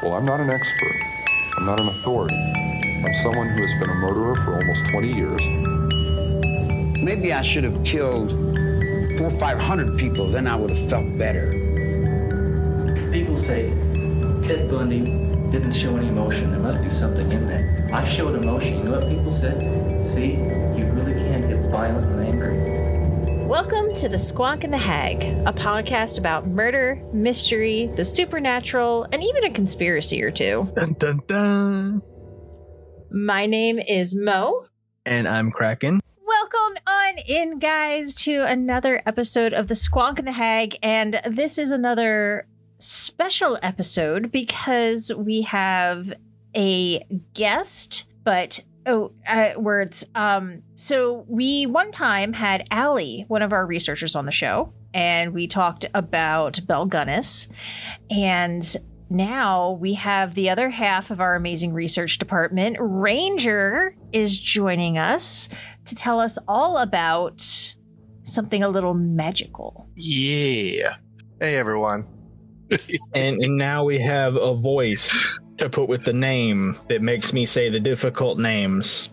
Well, I'm not an expert. I'm not an authority. I'm someone who has been a murderer for almost 20 years. Maybe I should have killed four or five hundred people, then I would have felt better. People say Ted Bundy didn't show any emotion. There must be something in that. I showed emotion. You know what people said? See, you really can't get violent and angry. Welcome to The Squonk and the Hag, a podcast about murder, mystery, the supernatural, and even a conspiracy or two. Dun, dun, dun. My name is Mo. And I'm Kraken. Welcome on in, guys, to another episode of The Squonk and the Hag. And this is another special episode because we have a guest, but oh uh, words. Um so we one time had Allie, one of our researchers on the show and we talked about Belle Gunness and now we have the other half of our amazing research department. Ranger is joining us to tell us all about something a little magical. Yeah. Hey, everyone. And, and now we have a voice to put with the name that makes me say the difficult names.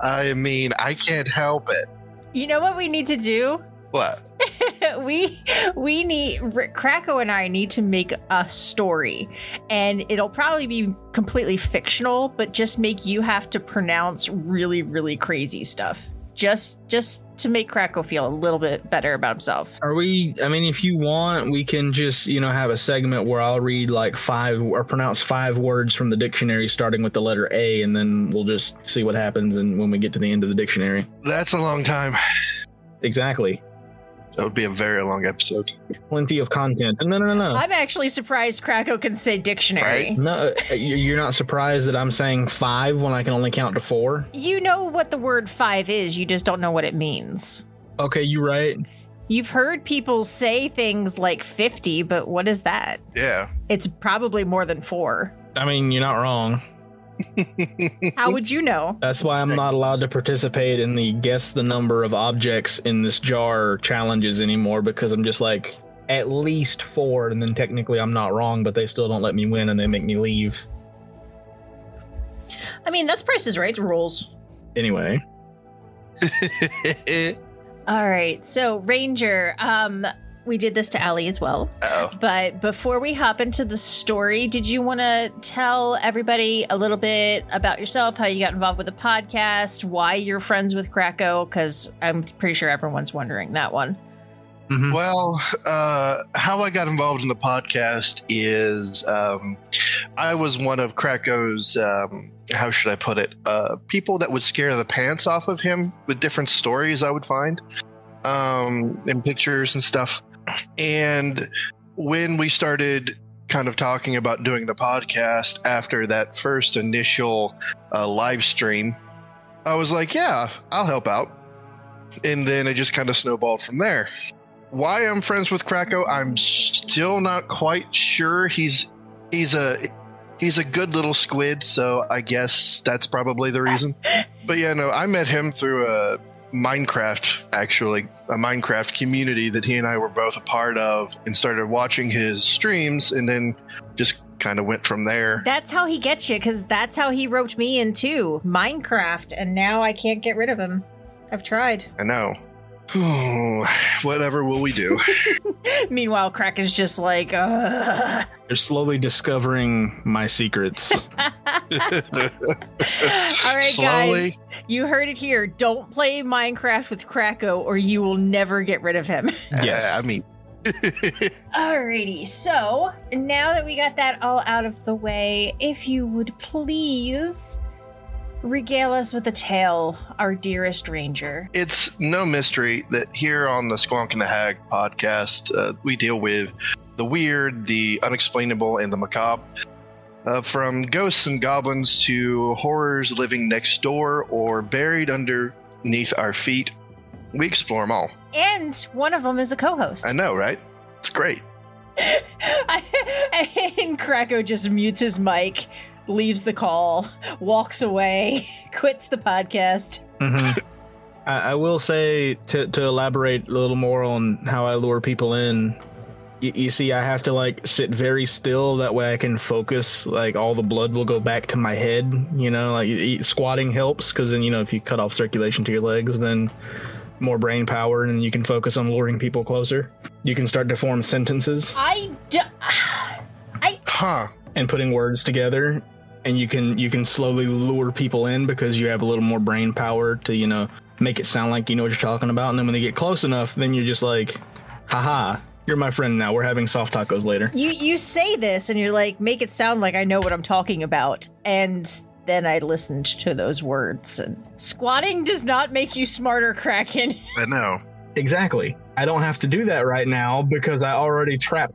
I mean, I can't help it. you know what we need to do What? we we need R- Krakow and I need to make a story, and it'll probably be completely fictional, but just make you have to pronounce really really crazy stuff, just just to make Krakow feel a little bit better about himself. Are we? I mean, if you want, we can just, you know, have a segment where I'll read like five or pronounce five words from the dictionary starting with the letter A, and then we'll just see what happens. And when we get to the end of the dictionary, That's a long time. exactly. That would be a very long episode. Plenty of content. No, no, no, no. I'm actually surprised Krakow can say dictionary. Right? No, uh, you- you're not surprised that I'm saying five when I can only count to four? You know what the word five is, you just don't know what it means. Okay, you're right. You've heard people say things like 50, but what is that? Yeah. It's probably more than four. I mean, you're not wrong. How would you know? That's why I'm not allowed to participate in the guess the number of objects in this jar challenges anymore because I'm just like at least four, and then technically I'm not wrong, but they still don't let me win and they make me leave. I mean, that's prices is Right rules. Anyway, All right. So, Ranger, um, we did this to Allie as well. oh. But before we hop into the story, did you want to tell everybody a little bit about yourself, how you got involved with the podcast, why you're friends with Krakow? Because I'm pretty sure everyone's wondering that one. Mhm. Well, uh, how I got involved in the podcast is um, I was one of Krakow's, um, how should I put it, uh, people that would scare the pants off of him with different stories I would find um, and pictures and stuff. And when we started kind of talking about doing the podcast after that first initial uh, live stream, I was like, yeah, I'll help out. And then it just kind of snowballed from there why I'm friends with Krakow, I'm still not quite sure. He's he's a he's a good little squid, so I guess that's probably the reason. But yeah, no, I met him through a Minecraft actually, a Minecraft community that he and I were both a part of and started watching his streams and then just kind of went from there. That's how he gets you, because that's how he roped me in too Minecraft, and now I can't get rid of him. I've tried. I know. Oh whatever will we do? Meanwhile, Crack is just like, uh, Ugh. you're slowly discovering my secrets. All right, Slowly. guys, you heard it here. Don't play Minecraft with Krakow, or you will never get rid of him. yes. I mean, Alrighty, so now that we got that all out of the way, if you would please regale us with a tale, our dearest ranger. it's no mystery that here on the Squonk and the Hag podcast, uh, we deal with the weird, the unexplainable, and the macabre. Uh, from ghosts and goblins to horrors living next door or buried underneath our feet, we explore them all. And one of them is a co-host. I know, right? It's great. and Krakow just mutes his mic, leaves the call, walks away, quits the podcast. Mhm. I, I will say to, to elaborate a little more on how I lure people in. You, you see, I have to like sit very still. That way, I can focus. Like all the blood will go back to my head. You know, like y- y- squatting helps because then you know if you cut off circulation to your legs, then more brain power, and you can focus on luring people closer. You can start to form sentences I d- Huh. and putting words together, and you can you can slowly lure people in because you have a little more brain power to you know make it sound like you know what you're talking about. And then when they get close enough, then you're just like, haha. You're my friend now. We're having soft tacos later. you you say this and you're like make it sound like I know what I'm talking about and then I listened to those words and squatting does not make you smarter kraken I know. Exactly. I don't have to do that right now because I already trapped.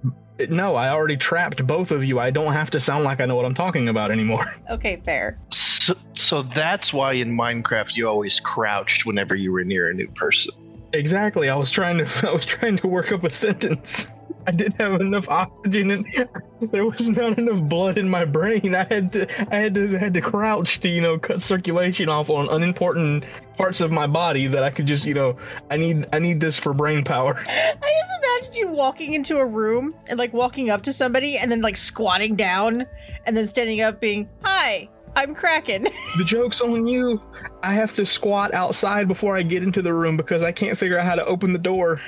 No, I already trapped both of you. I don't have to sound like I know what I'm talking about anymore. okay fair So, so that's why in Minecraft you always crouched whenever you were near a new person. Exactly. I was trying to. I was trying to work up a sentence. I didn't have enough oxygen and there was not enough blood in my brain. I had to. I had to. I Had to crouch to you know cut circulation off on unimportant parts of my body that I could just you know. I need. I need this for brain power. I just imagined you walking into a room and like walking up to somebody and then like squatting down and then standing up being hi I'm kraken The joke's on you. I have to squat outside before I get into the room because I can't figure out how to open the door.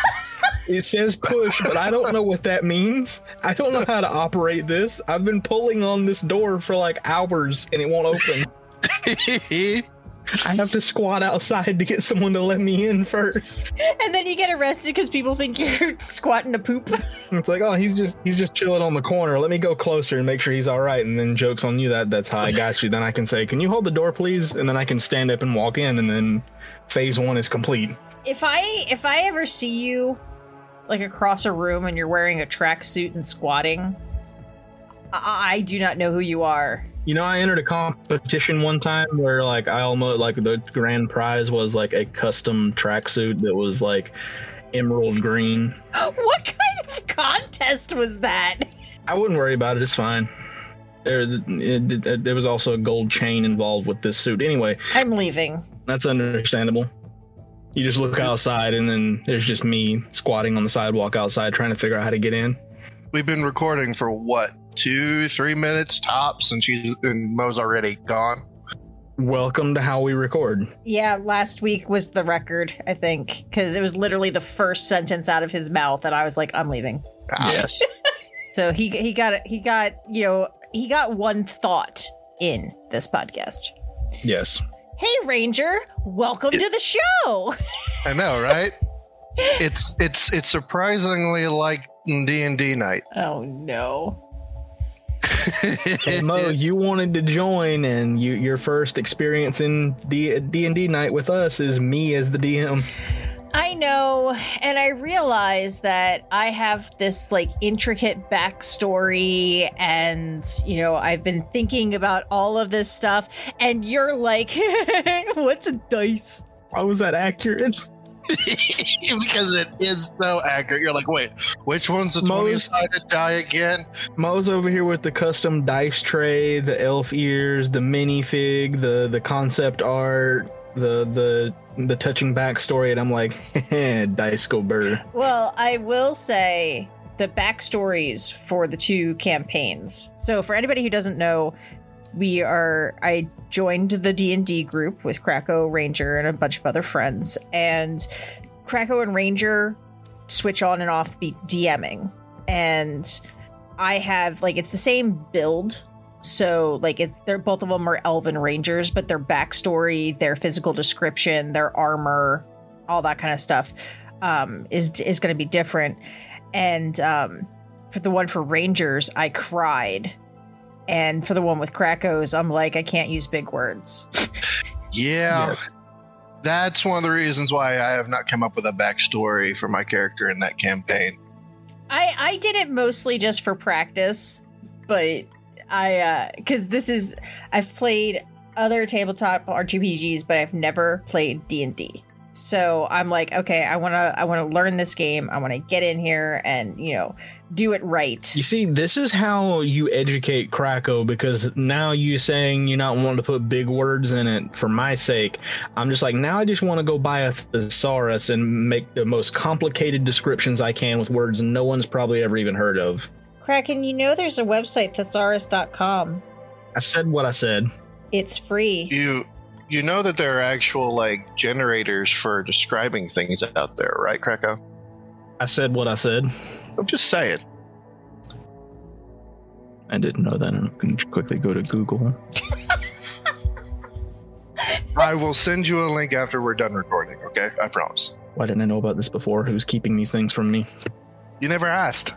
it says push, but I don't know what that means. I don't know how to operate this. I've been pulling on this door for like hours and it won't open. I have to squat outside to get someone to let me in first. and then you get arrested because people think you're squatting to poop It's like, oh, he's just he's just chilling on the corner. Let me go closer and make sure he's all right. And then jokes on you that that's how I got you. Then I can say, can you hold the door, please? And then I can stand up and walk in, and then phase one is complete. if I if I ever see you like across a room and you're wearing a tracksuit and squatting, I, I do not know who you are. You know, I entered a competition one time where like I almost like the grand prize was like a custom tracksuit that was like emerald green. What kind of contest was that? I wouldn't worry about it. It's fine. There, it, it- there was also a gold chain involved with this suit. Anyway, I'm leaving. that's understandable. You just look outside, and then there's just me squatting on the sidewalk outside, trying to figure out how to get in. We've been recording for what, two, three minutes tops, and she's and Mo's already gone. Welcome to how we record. Yeah, last week was the record, I think, because it was literally the first sentence out of his mouth, and I was like, "I'm leaving." Ah, Yes. So he he got he got you know he got one thought in this podcast. yes. Hey Ranger, welcome to the show. I know, right? it's it's it's surprisingly like D and D night. Oh no. Hey Mo, you wanted to join, and you your first experience in D D and D night with us is me as the DM. I know, and I realize that I have this like intricate backstory, and you know, I've been thinking about all of this stuff, and you're like, what's a dice? Why was that accurate? because it is so accurate. You're like, wait, which one's the Mo's- 20 sided die again? Mo's over here with the custom dice tray, the elf ears, the minifig, the the concept art, the the the touching backstory, and I'm like, dice go burr. Well, I will say the backstories for the two campaigns. So, for anybody who doesn't know, we are I joined the D&D group with Krakow Ranger and a bunch of other friends and Krakow and Ranger switch on and off be DMing and I have like it's the same build. So like it's they're both of them are elven rangers but their backstory their physical description their armor all that kind of stuff um is is going to be different. And um for the one for rangers I cried and for the one with Krakos, I'm like, I can't use big words. Yeah. That's one of the reasons why I have not come up with a backstory for my character in that campaign. I I did it mostly just for practice, but I uh cuz this is I've played other tabletop RPGs, but I've never played D&D. So I'm like, okay, I want to I want to learn this game. I want to get in here and, you know, do it right. You see, this is how you educate Krakow because now you saying you're not wanting to put big words in it for my sake. I'm just like, now I just want to go buy a thesaurus and make the most complicated descriptions I can with words no one's probably ever even heard of. Kraken, you know there's a website, thesaurus.com. I said what I said. It's free. You you know that there are actual like generators for describing things out there, right, Krakow? I said what I said. I'm just saying. I didn't know that. I'm going to quickly go to Google. I will send you a link after we're done recording, okay? I promise. Why didn't I know about this before? Who's keeping these things from me? You never asked.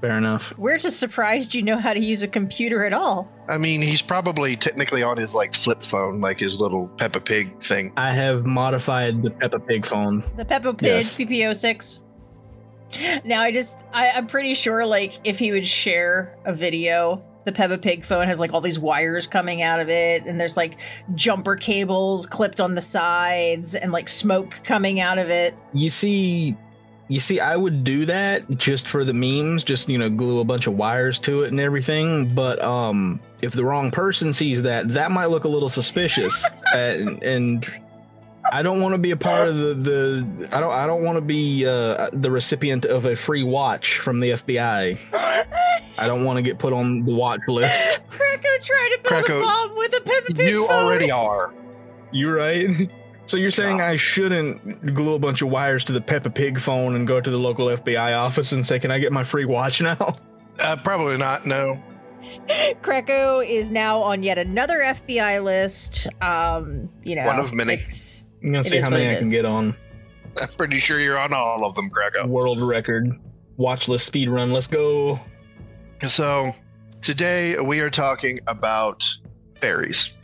Fair enough. We're just surprised you know how to use a computer at all. I mean, he's probably technically on his like flip phone, like his little Peppa Pig thing. I have modified the Peppa Pig phone. The Peppa Pig Yes. PPO6. Now I just I, I'm pretty sure like if he would share a video, the Peppa Pig phone has like all these wires coming out of it, and there's like jumper cables clipped on the sides and like smoke coming out of it. You see, you see, I would do that just for the memes, just you know, glue a bunch of wires to it and everything. But um, if the wrong person sees that, that might look a little suspicious, and, and I don't want to be a part of the the. I don't. I don't want to be uh, the recipient of a free watch from the FBI. I don't want to get put on the watch list. Krakow tried to build Krakow, a bomb with a Peppa Pig You phone. already are. You right? So you're saying I shouldn't glue a bunch of wires to the Peppa Pig phone and go to the local FBI office and say, "Can I get my free watch now?" Uh, probably not. No. Krakow is now on yet another FBI list. Um, you know, One of many. it's- I'm gonna It see how many it I can get on I'm pretty sure you're on all of them, Krakow. world record watch list speed run. Let's go. So, today we are talking about fairies.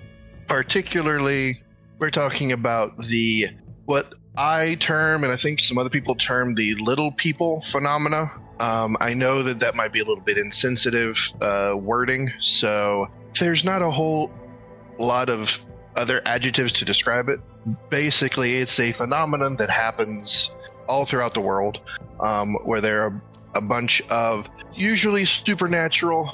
Particularly, we're talking about the what I term, and I think some other people term the little people phenomena. Um, I know that that might be a little bit insensitive uh, wording, so there's not a whole lot of other adjectives to describe it. Basically, it's a phenomenon that happens all throughout the world, um, where there are a bunch of usually supernatural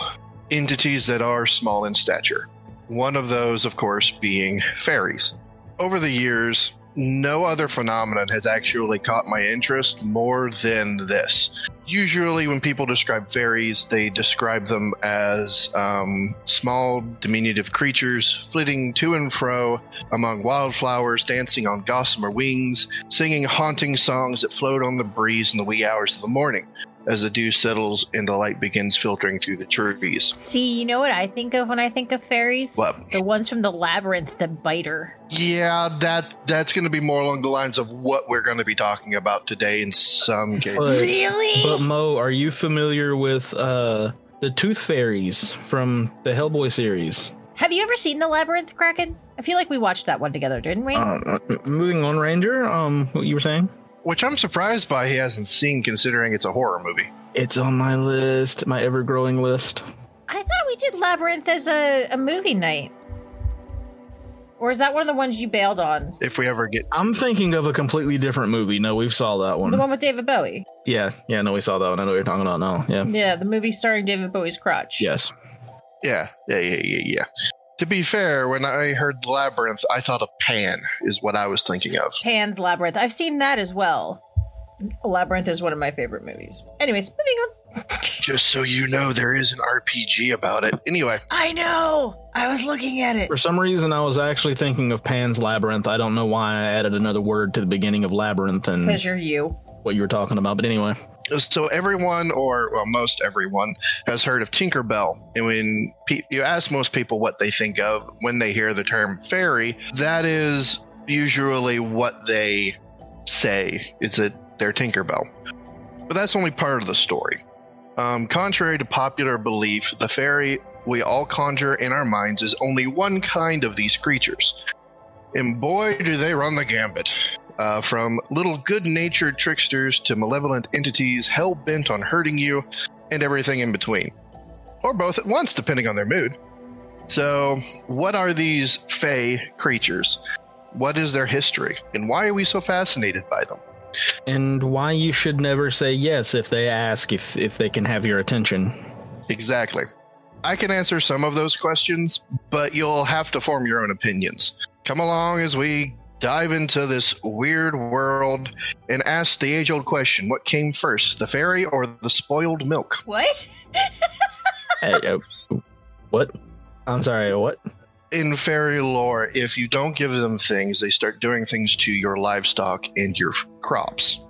entities that are small in stature. One of those, of course, being fairies. Over the years, no other phenomenon has actually caught my interest more than this. Usually, when people describe fairies, they describe them as um, small, diminutive creatures flitting to and fro among wildflowers, dancing on gossamer wings, singing haunting songs that float on the breeze in the wee hours of the morning as the dew settles and the light begins filtering through the trees. See, you know what I think of when I think of fairies? What? The ones from the labyrinth the biter. Yeah, that that's going to be more along the lines of what we're going to be talking about today in some cases. But, Really? but Mo, are you familiar with uh, the Tooth Fairies from the Hellboy series? Have you ever seen the labyrinth, Kraken? I feel like we watched that one together, didn't we? Uh, moving on, Ranger. Um, what you were saying? Which I'm surprised by he hasn't seen considering it's a horror movie. It's on my list, my ever-growing list. I thought we did labyrinth as a, a movie night. Or is that one of the ones you bailed on? If we ever get I'm thinking of a completely different movie. No, we saw that one. The one. one with David Bowie. Yeah, yeah, no, we saw that one. I know what you're talking about now. Yeah. Yeah, the movie starring David Bowie's crotch. Yes. yeah, yeah, yeah, yeah, yeah. To be fair, when I heard labyrinth, I thought of Pan is what I was thinking of. Pan's Labyrinth. I've seen that as well. Labyrinth is one of my favorite movies. Anyways, moving on. Just so you know, there is an RPG about it. Anyway, I know. I was looking at it. For some reason, I was actually thinking of Pan's Labyrinth. I don't know why I added another word to the beginning of Labyrinth and Because you're you. what you were talking about. But anyway, so everyone, or well, most everyone, has heard of Tinkerbell. And when pe- you ask most people what they think of when they hear the term fairy, that is usually what they say. It's a their Tinkerbell. But that's only part of the story. Um, contrary to popular belief, the fairy we all conjure in our minds is only one kind of these creatures. And boy, do they run the gambit. Uh, from little good natured tricksters to malevolent entities hell bent on hurting you, and everything in between. Or both at once, depending on their mood. So, what are these Fey creatures? What is their history? And why are we so fascinated by them? And why you should never say yes if they ask if if they can have your attention. Exactly. I can answer some of those questions, but you'll have to form your own opinions. Come along as we dive into this weird world and ask the age old question what came first, the fairy or the spoiled milk? What? Hey, uh, what? I'm sorry. What? In fairy lore, if you don't give them things, they start doing things to your livestock and your crops.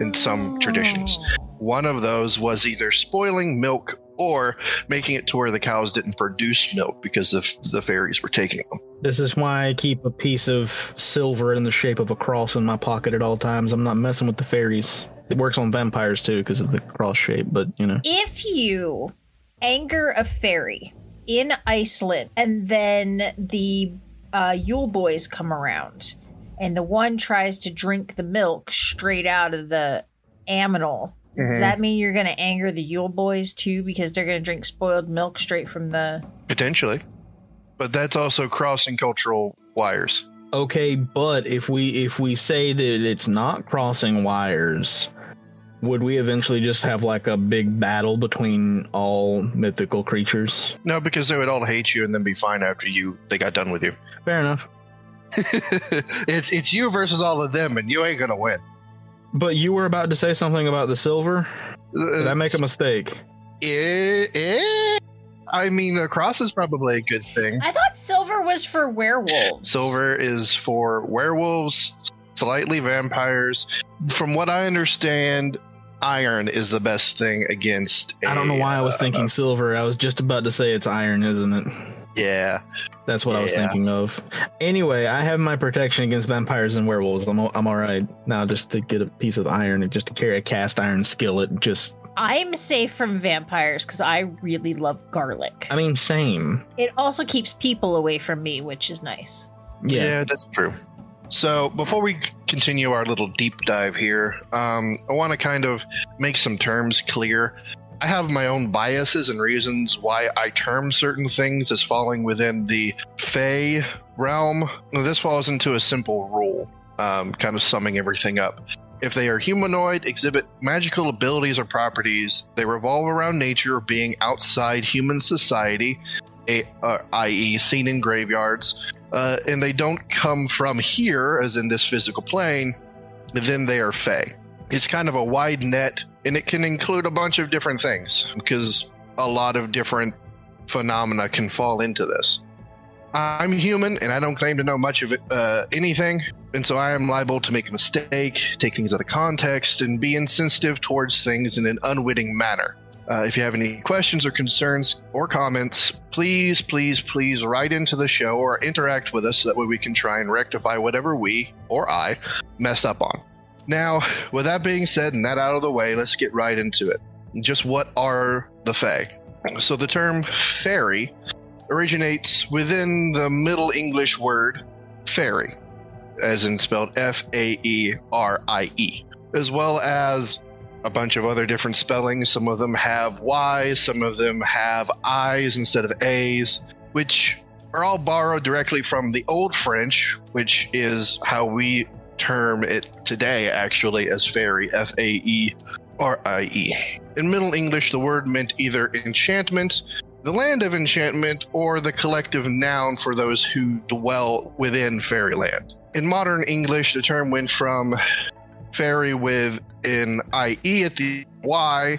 In some traditions. Oh. One of those was either spoiling milk or making it to where the cows didn't produce milk because the, the fairies were taking them. This is why I keep a piece of silver in the shape of a cross in my pocket at all times. I'm not messing with the fairies. It works on vampires too because of the cross shape, but you know. If you anger a fairy in Iceland and then the uh, Yule boys come around and the one tries to drink the milk straight out of the aminal, does Mhm. that mean you're going to anger the Yule boys too because they're going to drink spoiled milk straight from the. Potentially. But that's also crossing cultural wires. Okay, but if we if we say that it's not crossing wires, would we eventually just have like a big battle between all mythical creatures? No, because they would all hate you and then be fine after you they got done with you. Fair enough. it's it's you versus all of them, and you ain't gonna win. But you were about to say something about the silver. Did I make a mistake? Eh, eh. I mean, a cross is probably a good thing. I thought silver was for werewolves. Silver is for werewolves, slightly vampires. From what I understand, iron is the best thing against. I don't know a, why I was uh, thinking silver. I was just about to say it's iron, isn't it? Yeah, That's what I was thinking of. Anyway, I have my protection against vampires and werewolves. I'm, I'm all right now. Just to get a piece of iron and just to carry a cast iron skillet. Just, I'm safe from vampires because I really love garlic. I mean, same. It also keeps people away from me, which is nice. yeah, Yeah. that's true. So before we continue our little deep dive here, um, I want to kind of make some terms clear. I have my own biases and reasons why I term certain things as falling within the Fey realm. This falls into a simple rule, um, kind of summing everything up. If they are humanoid, exhibit magical abilities or properties, they revolve around nature or being outside human society, a, uh, i.e., seen in graveyards, uh, and they don't come from here, as in this physical plane, then they are Fey. It's kind of a wide net, and it can include a bunch of different things because a lot of different phenomena can fall into this. I'm human, and I don't claim to know much of it, uh, anything, and so I am liable to make a mistake, take things out of context, and be insensitive towards things in an unwitting manner. Uh, if you have any questions or concerns or comments, please, please, please write into the show or interact with us so that way we can try and rectify whatever we or I messed up on. Now, with that being said and that out of the way, let's get right into it. Just what are the Fae? So the term fairy originates within the Middle English word fairy, as in spelled F A E R I E, as well as a bunch of other different spellings. Some of them have Y's, some of them have I's instead of A's, which are all borrowed directly from the Old French, which is how we term it today, actually, as fairy, F A E R I E. In Middle English, the word meant either enchantment, the land of enchantment, or the collective noun for those who dwell within fairyland. In modern English, the term went from fairy with an IE at the Y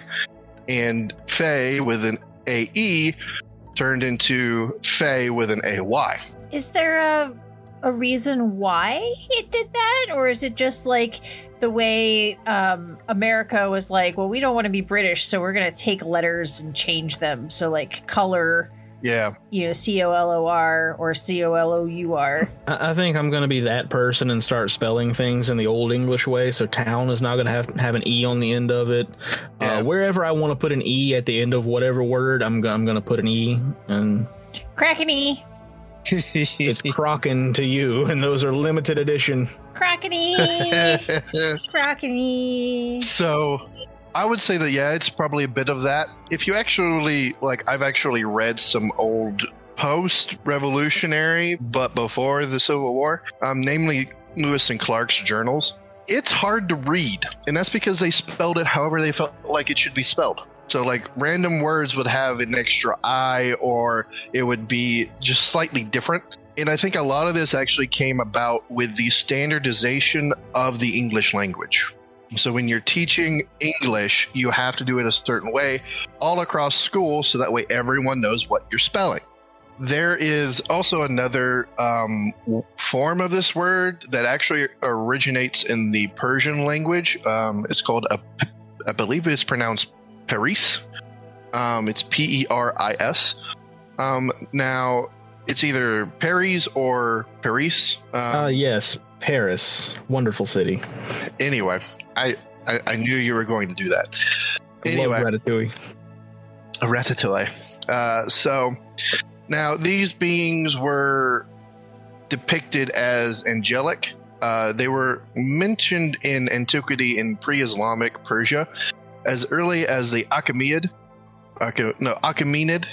and Fey with an AE turned into Fey with an AY. Is there a a reason why it did that, or is it just like the way um, America was like, well, we don't want to be British, so we're gonna take letters and change them. So like color, Yeah, you know, C O L O R or C O L O U R. I, I think I'm going to be that person and start spelling things in the old English way. So town is not going to have have an e on the end of it. Yeah. Uh, wherever I want to put an e at the end of whatever word, I'm I'm going to put an e, and Crackety, it's Crocken to you, and those are limited edition. crackety, crackety. so I would say that yeah, it's probably a bit of that. If you actually like, I've actually read some old post-revolutionary, but before the Civil War, um, namely Lewis and Clark's journals. it's hard to read, and that's because they spelled it however they felt like it should be spelled. So, like, random words would have an extra I, or it would be just slightly different. And I think a lot of this actually came about with the standardization of the English language. So, when you're teaching English, you have to do it a certain way all across school so that way everyone knows what you're spelling. There is also another um, form of this word that actually originates in the Persian language. Um, it's called, a, I believe it's pronounced Paris. Um, it's P E R I S. Um, now, it's either Paris or Paris. Um, Uh, yes, Paris, wonderful city. anyway, I, I I knew you were going to do that. I Anyway, love Ratatouille. ratatouille. Uh, so now these beings were depicted as angelic. Uh, they were mentioned in antiquity in pre-Islamic Persia as early as the Achaemenid, Acha- no Achaemenid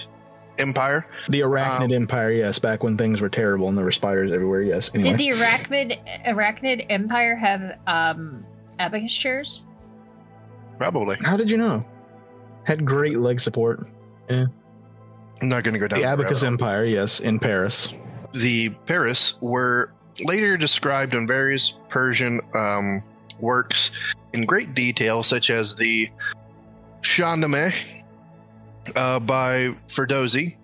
Empire. The Arachnid Um, Empire, yes, back when things were terrible and there were spiders everywhere, yes. Anyway. Did the Arachnid Arachnid Empire have um abacus chairs? Probably. How did you know? Had great leg support. I'm not going to go down The that Abacus rabbit. Empire, yes, in Paris. the Paris were later described in various Persian um, works in great detail, such as the Shahnameh uh, by Ferdowsi,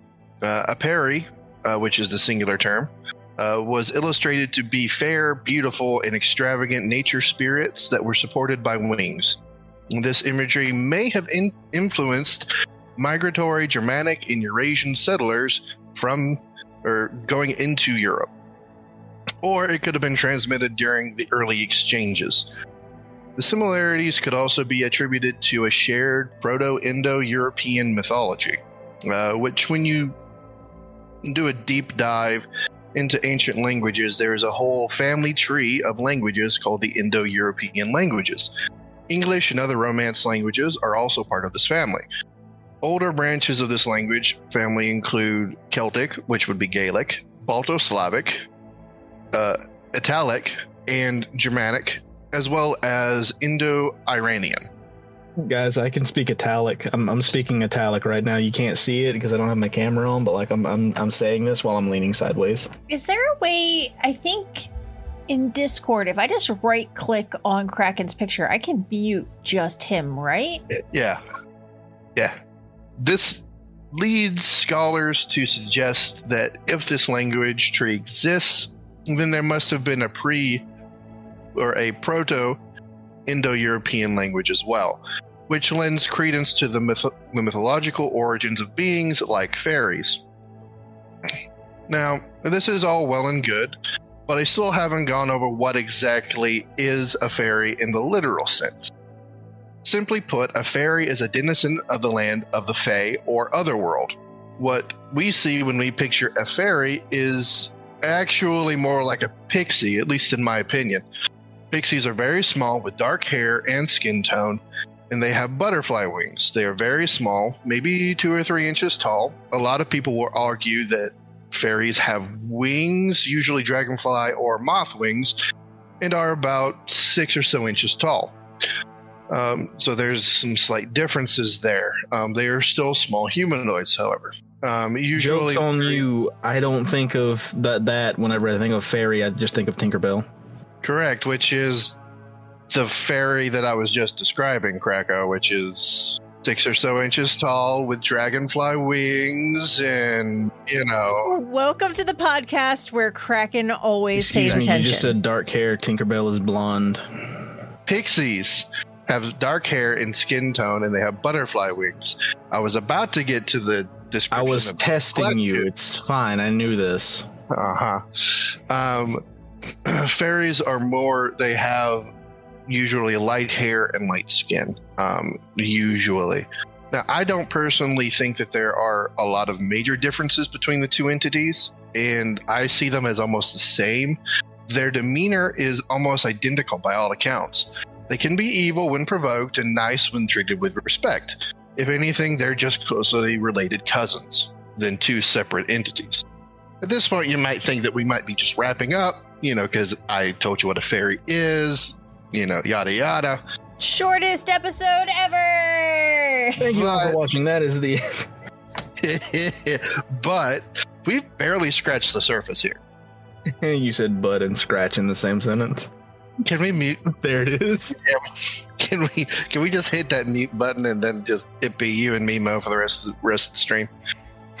uh, Aperi, uh, which is the singular term, uh, was illustrated to be fair, beautiful, and extravagant nature spirits that were supported by wings. This imagery may have in- influenced migratory Germanic and Eurasian settlers from or going into Europe. Or it could have been transmitted during the early exchanges. The similarities could also be attributed to a shared Proto Indo European mythology, uh, which, when you do a deep dive into ancient languages, there is a whole family tree of languages called the Indo European languages. English and other Romance languages are also part of this family. Older branches of this language family include Celtic, which would be Gaelic, Balto Slavic, uh, Italic, and Germanic, as well as Indo Iranian. Guys, I can speak Italic. I'm, I'm speaking Italic right now. You can't see it because I don't have my camera on, but like I'm, I'm I'm saying this while I'm leaning sideways. Is there a way? I think in Discord, if I just right click on Kraken's picture, I can mute just him, right? Yeah. Yeah. This leads scholars to suggest that if this language tree exists, then there must have been a pre or a proto Indo European language as well, which lends credence to the, myth- the mythological origins of beings like fairies. Now, this is all well and good, but I still haven't gone over what exactly is a fairy in the literal sense. Simply put, a fairy is a denizen of the land of the Fae or Otherworld. What we see when we picture a fairy is actually more like a pixie, at least in my opinion. Pixies are very small with dark hair and skin tone, and they have butterfly wings. They are very small, maybe two or three inches tall. A lot of people will argue that fairies have wings, usually dragonfly or moth wings, and are about six or so inches tall. Um, so there's some slight differences there. Um, they are still small humanoids, however. Um, usually, Jokes on you. I don't think of that. That whenever I think of fairy, I just think of Tinkerbell. correct, which is the fairy that I was just describing, Krakow, which is six or so inches tall with dragonfly wings, and you know, Welcome to the podcast where Kraken always Excuse pays me, attention. you just said dark hair. Tinkerbell is blonde. pixies have dark hair and skin tone, and they have butterfly wings. I was about to get to the description. I was testing you. It's fine. I knew this. Uh huh. Um, fairies are more. They have usually light hair and light skin. Um, usually. Now, I don't personally think that there are a lot of major differences between the two entities, and I see them as almost the same. Their demeanor is almost identical by all accounts. They can be evil when provoked and nice when treated with respect. If anything, they're just closely related cousins than two separate entities. At this point, you might think that we might be just wrapping up, you know, because I told you what a fairy is. you know, yada yada. Shortest episode ever. Thank you all But- for watching. That is the end. but we've barely scratched the surface here. you said butt and scratch in the same sentence. Can we mute? There it is. Can we? Can we just hit that mute button and then just it be you and Mimo for the rest of the rest of the stream?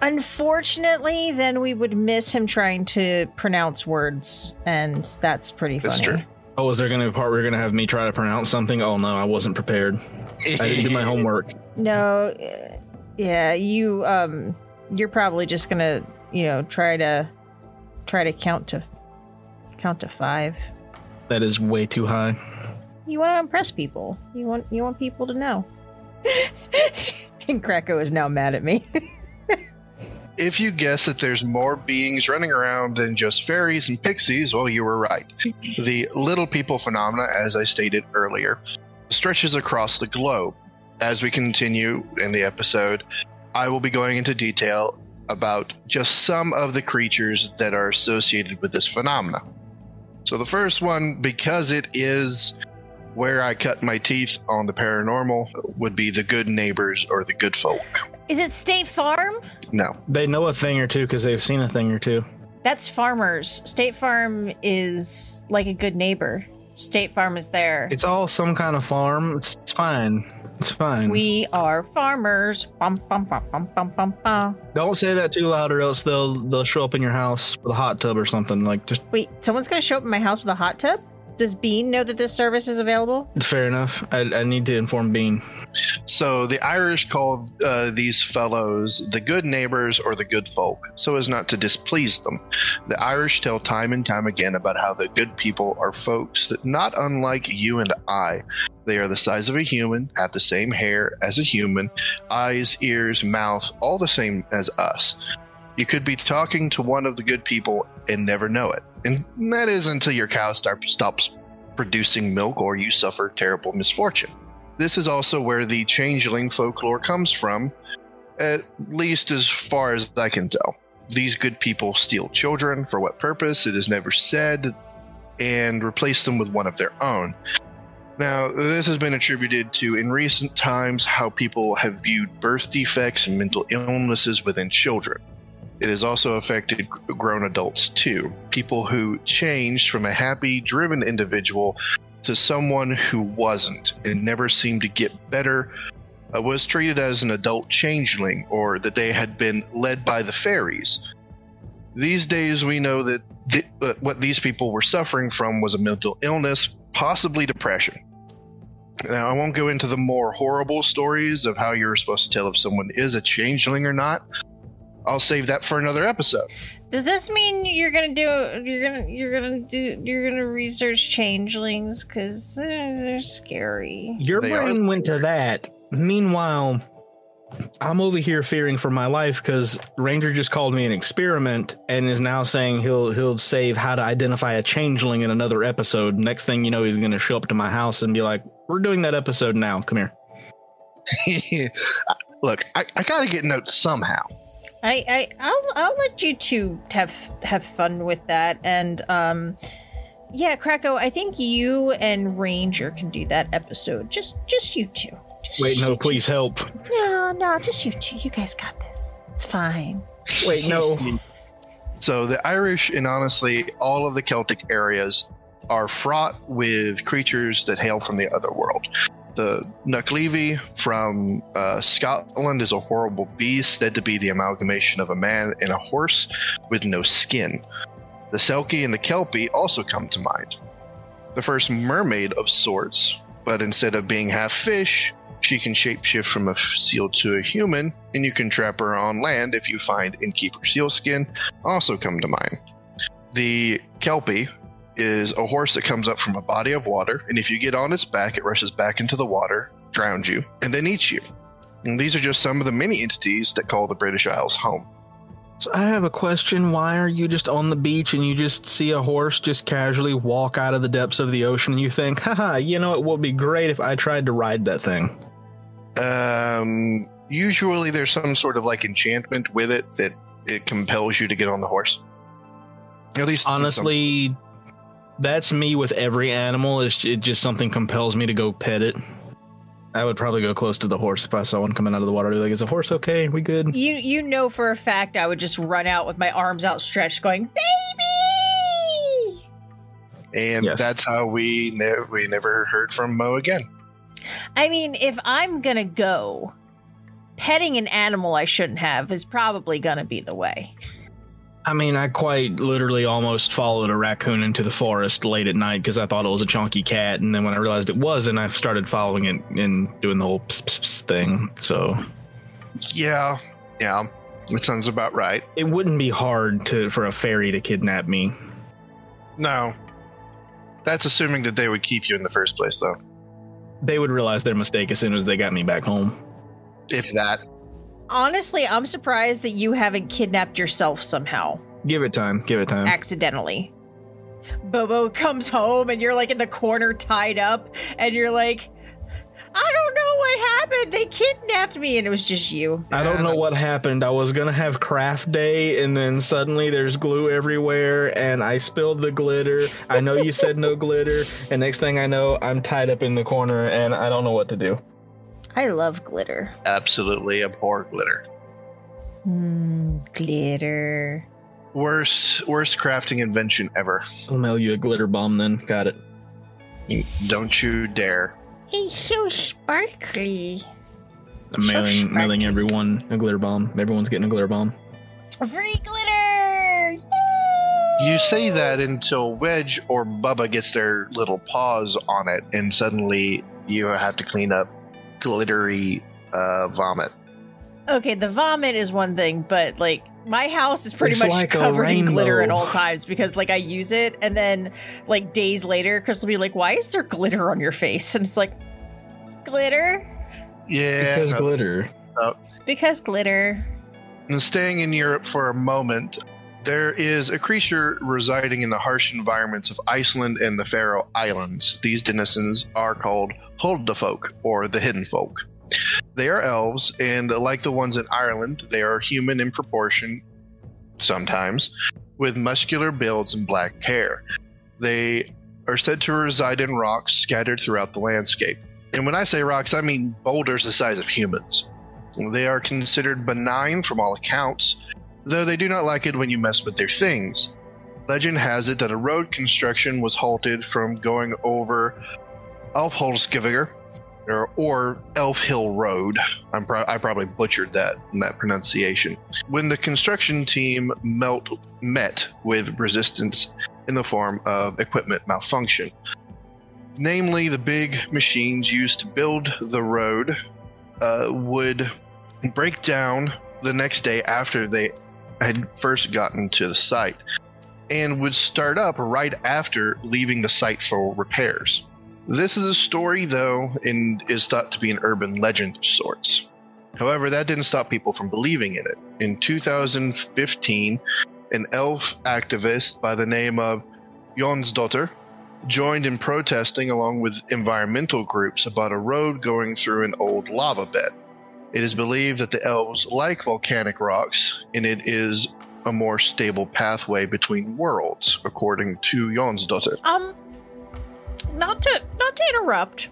Unfortunately, then we would miss him trying to pronounce words, and that's pretty funny. That's true. Oh, is there going to be a part where you're going to have me try to pronounce something? Oh no, I wasn't prepared. I didn't do my homework. No, uh, yeah, you um, you're probably just gonna, you know, try to try to count to count to five. That is way too high. You want to impress people. You want you want people to know. and Krakow is now mad at me. If you guess that there's more beings running around than just fairies and pixies, well, you were right. The little people phenomena, as I stated earlier, stretches across the globe. As we continue in the episode, I will be going into detail about just some of the creatures that are associated with this phenomena. So, the first one, because it is where I cut my teeth on the paranormal, would be the good neighbors or the good folk. is it State Farm? No. They know a thing or two because they've seen a thing or two. That's farmers. State Farm is like a good neighbor. State Farm is there. It's all some kind of farm. It's, it's fine. It's fine. We are farmers. Bum, bum, bum, bum, bum, bum, bum. Don't say that too loud, or else they'll they'll show up in your house with a hot tub or something. Like, just Wait, someone's gonna show up in my house with a hot tub? Does Bean know that this service is available? it's fair enough. I, I need to inform Bean. So the Irish call uh, these fellows the good neighbors or the good folk, so as not to displease them. The Irish tell time and time again about how the good people are folks that, not unlike you and I, they are the size of a human, have the same hair as a human, eyes, ears, mouth, all the same as us. You could be talking to one of the good people and never know it. And that is until your cow start, stops producing milk or you suffer terrible misfortune. This is also where the changeling folklore comes from, at least as far as I can tell. These good people steal children. For what purpose? It is never said, and replace them with one of their own. Now, this has been attributed to, in recent times, how people have viewed birth defects and mental illnesses within children. It has also affected grown adults too. People who changed from a happy, driven individual to someone who wasn't and never seemed to get better uh, was treated as an adult changeling or that they had been led by the fairies. These days, we know that th- uh, what these people were suffering from was a mental illness, possibly depression. Now, I won't go into the more horrible stories of how you're supposed to tell if someone is a changeling or not. I'll save that for another episode. Does this mean you're gonna do you're gonna you're gonna do you're gonna research changelings because they're scary? Your They brain went to that. Meanwhile, I'm over here fearing for my life because Ranger just called me an experiment and is now saying he'll he'll save how to identify a changeling in another episode. Next thing you know, he's going to show up to my house and be like, "We're doing that episode now. Come here." Look, I, I got to get notes somehow. I, I I'll I'll let you two have have fun with that and um yeah, Krakow, I think you and Ranger can do that episode. Just just you two. Just Wait, no, you please help. No, no, just you two. You guys got this. It's fine. Wait, no. So the Irish and honestly all of the Celtic areas are fraught with creatures that hail from the other world. The Nuckelavee from uh, Scotland is a horrible beast said to be the amalgamation of a man and a horse with no skin. The Selkie and the Kelpie also come to mind. The first mermaid of sorts, but instead of being half fish, she can shapeshift from a seal to a human, and you can trap her on land if you find and keep her seal skin, also come to mind. The Kelpie is a horse that comes up from a body of water, and if you get on its back, it rushes back into the water, drowns you, and then eats you. And these are just some of the many entities that call the British Isles home. So I have a question. Why are you just on the beach and you just see a horse just casually walk out of the depths of the ocean and you think, haha, you know, it would be great if I tried to ride that thing? Um, usually there's some sort of like enchantment with it that it compels you to get on the horse. At least Honestly, That's me with every animal. It's, it just something compels me to go pet it. I would probably go close to the horse if I saw one coming out of the water. I'd be like, is the horse okay? We good? You you know for a fact I would just run out with my arms outstretched, going, "Baby!" And Yes. that's how we ne- we never heard from Mo again. I mean, if I'm gonna go, petting an animal I shouldn't have is probably gonna be the way. I mean, I quite literally almost followed a raccoon into the forest late at night because I thought it was a chunky cat, and then when I realized it wasn't, I started following it and doing the whole pss, pss, pss thing. So Yeah, yeah, that sounds about right. it wouldn't be hard to for a fairy to kidnap me. No, that's assuming that they would keep you in the first place, though. They would realize their mistake as soon as they got me back home. If that, Honestly, I'm surprised that you haven't kidnapped yourself somehow Give it time. Give it time. accidentally. Bobo comes home and you're like in the corner tied up, and you're like, I don't know what happened. They kidnapped me, and it was just you. I don't know what happened. I was gonna have craft day, and then suddenly there's glue everywhere, and I spilled the glitter. I know you said no glitter, and next thing I know, I'm tied up in the corner, and I don't know what to do. I love glitter. absolutely abhor glitter. Hmm, glitter. Worst, worst crafting invention ever. I'll mail you a glitter bomb then. Got it. Don't you dare. It's so sparkly. I'm So mailing sparkly. mailing everyone a glitter bomb. Everyone's getting a glitter bomb. Free glitter! You say that until Wedge or Bubba gets their little paws on it, and suddenly you have to clean up glittery uh, vomit. Okay, the vomit is one thing, but like my house is pretty It's much like covered in glitter at all times because like I use it and then like days later Chris will be like, Why is there glitter on your face? And it's like glitter? Yeah. because no. glitter. Because glitter. And staying in Europe for a moment, there is a creature residing in the harsh environments of Iceland and the Faroe Islands. These denizens are called Huldufolk, or the Hidden Folk. They are elves, and like the ones in Ireland, they are human in proportion, sometimes, with muscular builds and black hair. They are said to reside in rocks scattered throughout the landscape. And when I say rocks, I mean boulders the size of humans. They are considered benign from all accounts, though they do not like it when you mess with their things. Legend has it that a road construction was halted from going over Elfholzgeviger, or, or Elf Hill Road. I'm pro- I probably butchered that that pronunciation. When the construction team melt, met with resistance in the form of equipment malfunction. Namely, the big machines used to build the road uh, would break down the next day after they had first gotten to the site and would start up right after leaving the site for repairs. This is a story, though, and is thought to be an urban legend of sorts. However, that didn't stop people from believing in it. In 2015, an elf activist by the name of Jonsdottir joined in protesting along with environmental groups about a road going through an old lava bed. It is believed that the elves like volcanic rocks, and it is a more stable pathway between worlds, according to Jonsdottir. Um not to not to interrupt.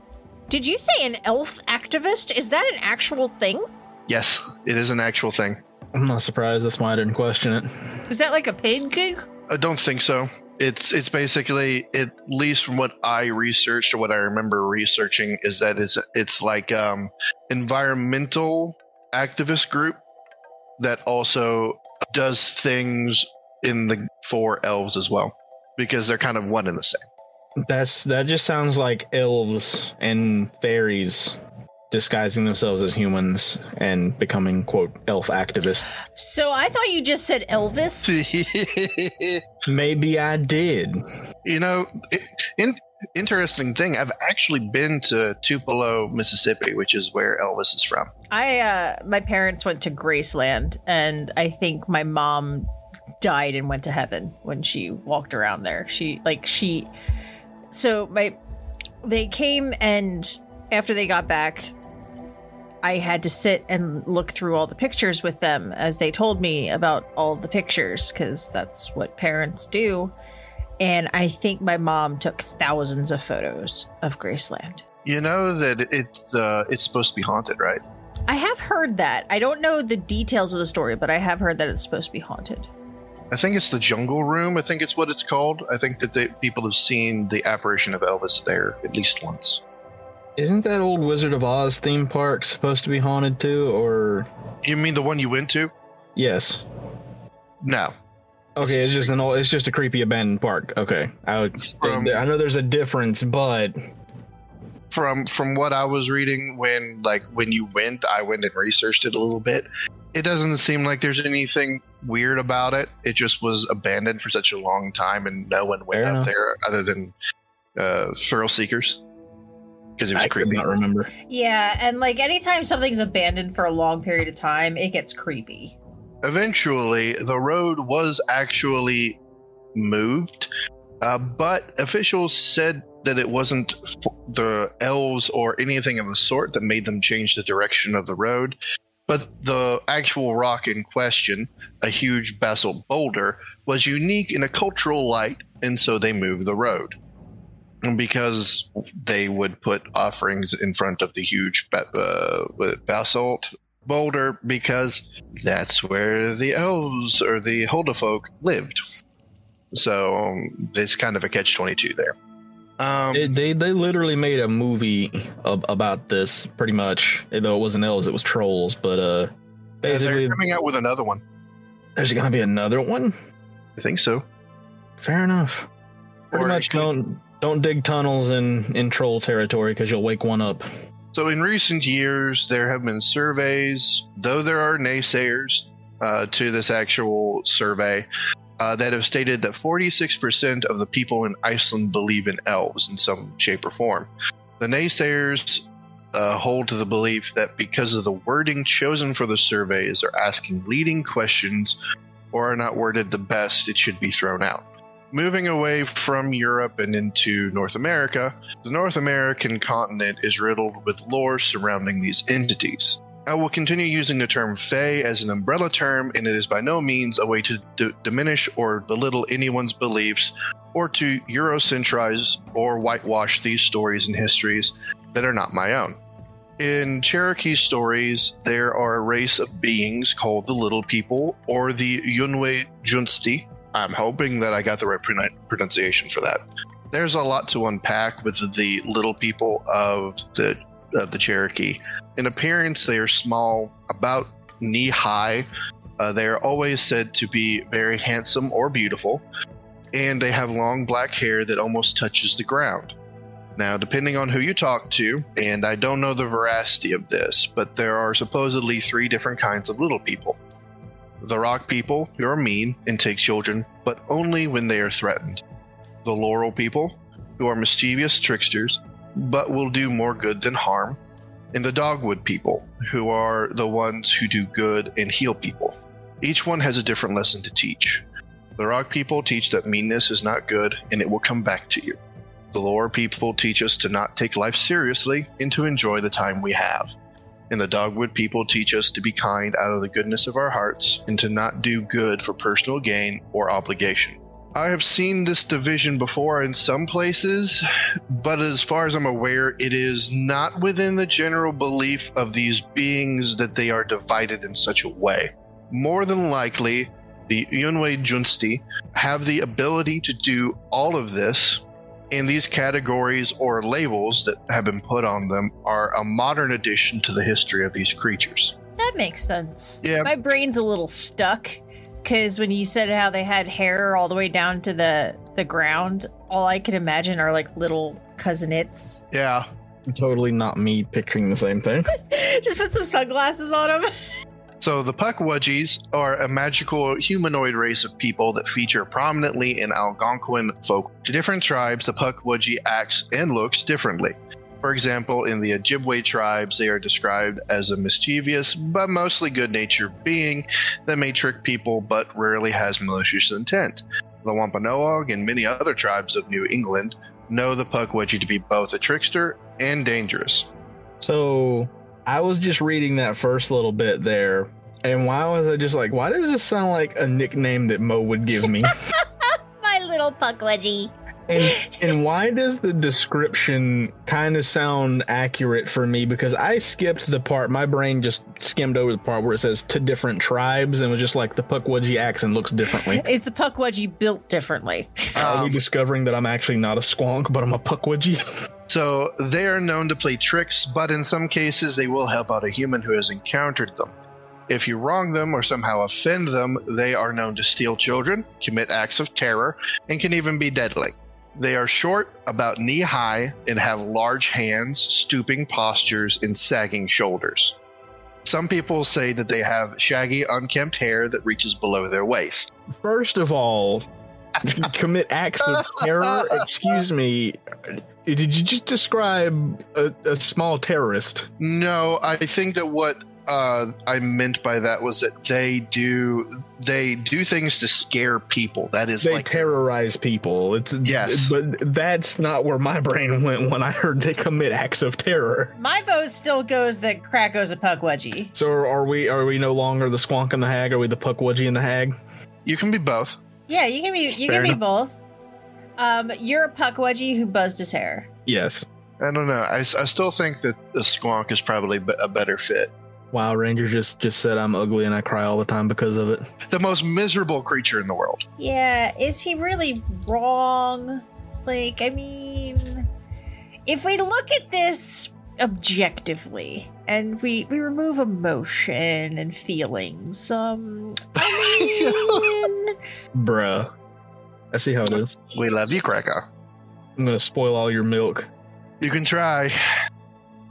Did you say an elf activist? Is that an actual thing? Yes, it is an actual thing. I'm not surprised. That's why I didn't question it. Is that like a paid gig? I don't think so. It's it's basically at least from what I researched or what I remember researching is that it's it's like um environmental activist group that also does things in the for elves as well because they're kind of one and the same. That's that just sounds like elves and fairies disguising themselves as humans and becoming quote elf activists. So I thought you just said Elvis. Maybe I did. you know, it, in, interesting thing. I've actually been to Tupelo, Mississippi, which is where Elvis is from. I uh my parents went to Graceland and I think my mom died and went to heaven when she walked around there. She like she so my they came and after they got back I had to sit and look through all the pictures with them as they told me about all the pictures cuz that's what parents do. And I think my mom took thousands of photos of Graceland. You know that it's uh, it's supposed to be haunted, right? I have heard that. I don't know the details of the story, but I have heard that it's supposed to be haunted. I think it's the Jungle Room. I think it's what it's called. I think that they, people have seen the apparition of Elvis there at least once. Isn't that old Wizard of Oz theme park supposed to be haunted too? Or You mean the one you went to? yes? No. Okay, it's just an old. It's just a creepy abandoned park. Okay, I would. From- I know there's a difference, but From from what I was reading when like when you went, I went and researched it a little bit. It doesn't seem like there's anything weird about it. It just was abandoned for such a long time and no one went Fair up enough. there other than uh thrill seekers. Because it was I could creepy. not remember. Yeah, and like anytime something's abandoned for a long period of time, it gets creepy. eventually the road was actually moved uh, but officials said that it wasn't f- the elves or anything of the sort that made them change the direction of the road but the actual rock in question a huge basalt boulder was unique in a cultural light and so they moved the road And because they would put offerings in front of the huge uh, basalt boulder because that's where the elves or the Huldufolk lived. So um, it's kind of a catch twenty two there. Um, It, they they literally made a movie ab- about this pretty much. Though it wasn't elves, it was trolls. But uh, basically, they're coming out with another one. there's gonna be another one. I think so. Fair enough. Pretty Or much could- don't dig tunnels in in troll territory because you'll wake one up. So in recent years, there have been surveys, though there are naysayers uh, to this actual survey, uh, that have stated that 46% of the people in Iceland believe in elves in some shape or form. The naysayers uh, hold to the belief that because of the wording chosen for the surveys are asking leading questions or are not worded the best, it should be thrown out. Moving away from Europe and into North America, the North American continent is riddled with lore surrounding these entities. I will continue using the term Fae as an umbrella term, and it is by no means a way to d- diminish or belittle anyone's beliefs or to Eurocentrize or whitewash these stories and histories that are not my own. In Cherokee stories, there are a race of beings called the Little People or the Yunwe Junsti. I'm hoping that I got the right pronun- pronunciation for that there's a lot to unpack with the little people of the the Cherokee. In appearance, they are small, about knee high. Uh, they are always said to be very handsome or beautiful, and they have long black hair that almost touches the ground. Now, depending on who you talk to, and I don't know the veracity of this, but there are supposedly three different kinds of little people. The rock people, who are mean and take children, but only when they are threatened the Laurel people, who are mischievous tricksters, but will do more good than harm, and the Dogwood people, who are the ones who do good and heal people. Each one has a different lesson to teach. The Rock people teach that meanness is not good and it will come back to you. The Laurel people teach us to not take life seriously and to enjoy the time we have. And the Dogwood people teach us to be kind out of the goodness of our hearts and to not do good for personal gain or obligation. I have seen this division before in some places, but as far as I'm aware, it is not within the general belief of these beings that they are divided in such a way. More than likely, the Yunwei Junsti have the ability to do all of this, and these categories or labels that have been put on them are a modern addition to the history of these creatures. That makes sense. Yeah. My brain's a little stuck because when you said how they had hair all the way down to the the ground, all I could imagine are like little Cousin Itts. Yeah, Totally not me picturing the same thing. Just put some sunglasses on them. So the Puckwudgies are a magical humanoid race of people that feature prominently in Algonquin folk. To different tribes, the Puckwudgie acts and looks differently. For example, in the Ojibwe tribes, they are described as a mischievous but mostly good-natured being that may trick people but rarely has malicious intent. The Wampanoag and many other tribes of New England know the Puckwudgie to be both a trickster and dangerous. So I was just reading that first little bit there, and why was I just like, why does this sound like a nickname that Mo would give me? My little Puckwudgie. And, and why does the description kind of sound accurate for me? Because I skipped the part, my brain just skimmed over the part where it says to different tribes and was just like the Puckwudgie accent looks differently. Is the Puckwudgie built differently? Are we Um, discovering that I'm actually not a squonk, but I'm a Puckwudgie? So they are known to play tricks, but in some cases they will help out a human who has encountered them. If you wrong them or somehow offend them, they are known to steal children, commit acts of terror, and can even be deadly. They are short, about knee high, and have large hands, stooping postures, and sagging shoulders. Some people say that they have shaggy, unkempt hair that reaches below their waist. First of all, commit acts of terror. Excuse me. Did you just describe a, a small terrorist? No, I think that what uh, I meant by that was that they do they do things to scare people. That is They like terrorize people. It's Yes. but that's not where my brain went when I heard they commit acts of terror. My vote still goes that Krako's a Puckwudgie. So are we? Are we no longer the squonk and the hag? Are we the puckwudgie and the hag? you can be both. Yeah, you can be you Fair can be both. Um, you're a puck wedgie who buzzed his hair. Yes. I don't know. I still think that the squonk is probably be- a better fit. Wow, Ranger just just said I'm ugly and I cry all the time because of it. The most miserable creature in the world. Yeah, is he really wrong? Like, I mean, if we look at this objectively and we we remove emotion and feelings, um, I mean, Bruh. I see how it is. We love you, Krakow. I'm gonna spoil all your milk. You can try.